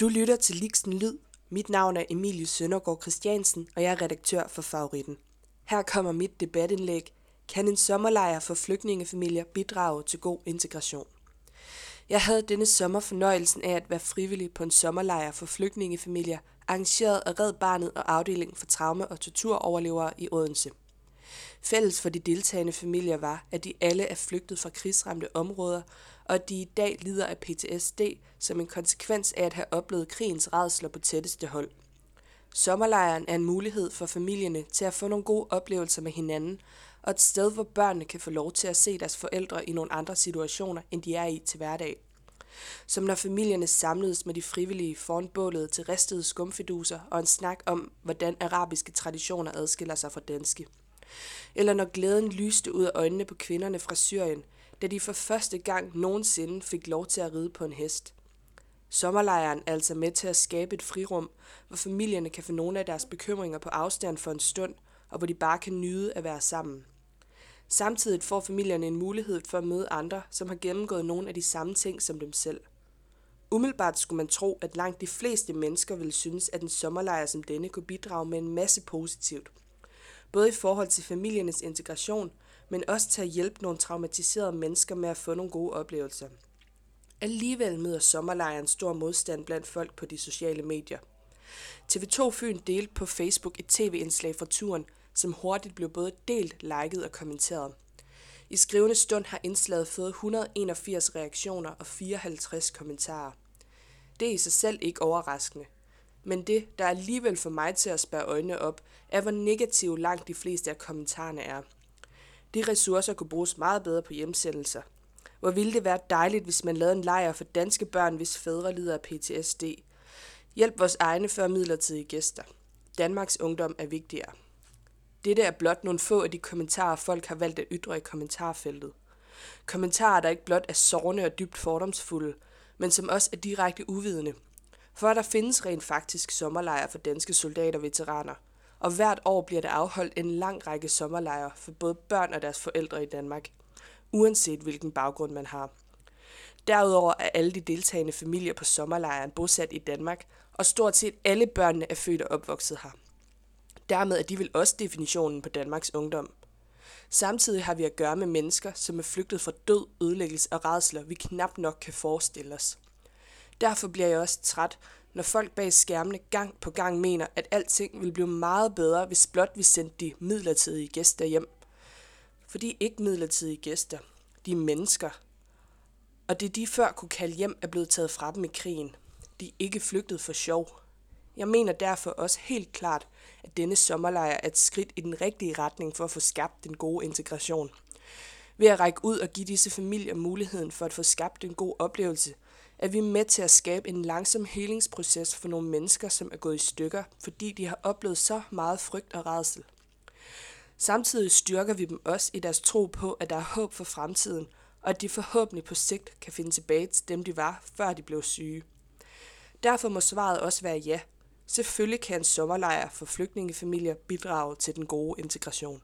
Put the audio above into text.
Du lytter til Liksen Lyd. Mit navn er Emilie Søndergaard Christiansen, og jeg er redaktør for Favoritten. Her kommer mit debatindlæg. Kan en sommerlejr for flygtningefamilier bidrage til god integration? Jeg havde denne sommer fornøjelsen af at være frivillig på en sommerlejr for flygtningefamilier, arrangeret af Red Barnet og afdelingen for traume- og torturoverlevere i Odense. Fælles for de deltagende familier var, at de alle er flygtet fra krigsramte områder, og at de i dag lider af PTSD som en konsekvens af at have oplevet krigens redsler på tætteste hold. Sommerlejren er en mulighed for familierne til at få nogle gode oplevelser med hinanden, og et sted, hvor børnene kan få lov til at se deres forældre i nogle andre situationer, end de er i til hverdag. Som når familierne samledes med de frivillige foran bålet til ristede skumfiduser og en snak om, hvordan arabiske traditioner adskiller sig fra danske. Eller når glæden lyste ud af øjnene på kvinderne fra Syrien, da de for første gang nogensinde fik lov til at ride på en hest. Sommerlejren er altså med til at skabe et frirum, hvor familierne kan få nogle af deres bekymringer på afstand for en stund, og hvor de bare kan nyde at være sammen. Samtidig får familierne en mulighed for at møde andre, som har gennemgået nogle af de samme ting som dem selv. Umiddelbart skulle man tro, at langt de fleste mennesker ville synes, at en sommerlejr som denne kunne bidrage med en masse positivt. Både i forhold til familiernes integration, men også til at hjælpe nogle traumatiserede mennesker med at få nogle gode oplevelser. Alligevel møder sommerlejren stor modstand blandt folk på de sociale medier. TV2 Fyn delte på Facebook et tv-indslag fra turen, som hurtigt blev både delt, liket og kommenteret. I skrivende stund har indslaget fået 181 reaktioner og 54 kommentarer. Det er i sig selv ikke overraskende. Men det, der alligevel får mig til at spære øjnene op, er hvor negative langt de fleste af kommentarerne er. De ressourcer kunne bruges meget bedre på hjemsendelser. Hvor ville det være dejligt, hvis man lavede en lejr for danske børn, hvis fædre lider af PTSD. Hjælp vores egne før midlertidige gæster. Danmarks ungdom er vigtigere. Dette er blot nogle få af de kommentarer, folk har valgt at ytre i kommentarfeltet. Kommentarer, der ikke blot er sårende og dybt fordomsfulde, men som også er direkte uvidende. For der findes rent faktisk sommerlejre for danske soldater og veteraner, og hvert år bliver der afholdt en lang række sommerlejre for både børn og deres forældre i Danmark, uanset hvilken baggrund man har. Derudover er alle de deltagende familier på sommerlejren bosat i Danmark, og stort set alle børnene er født og opvokset her. Dermed er de vel også definitionen på Danmarks ungdom. Samtidig har vi at gøre med mennesker, som er flygtet fra død, ødelæggelse og redsler, vi knap nok kan forestille os. Derfor bliver jeg også træt, når folk bag skærmene gang på gang mener, at alting vil blive meget bedre, hvis blot vi sendte de midlertidige gæster hjem. For de er ikke midlertidige gæster. De er mennesker. Og det de før kunne kalde hjem er blevet taget fra dem i krigen. De er ikke flygtet for sjov. Jeg mener derfor også helt klart, at denne sommerlejr er et skridt i den rigtige retning for at få skabt den gode integration. Ved at række ud og give disse familier muligheden for at få skabt en god oplevelse, er vi med til at skabe en langsom helingsproces for nogle mennesker, som er gået i stykker, fordi de har oplevet så meget frygt og redsel. Samtidig styrker vi dem også i deres tro på, at der er håb for fremtiden, og at de forhåbentlig på sigt kan finde tilbage til dem, de var, før de blev syge. Derfor må svaret også være ja. Selvfølgelig kan en sommerlejr for flygtningefamilier bidrage til den gode integration.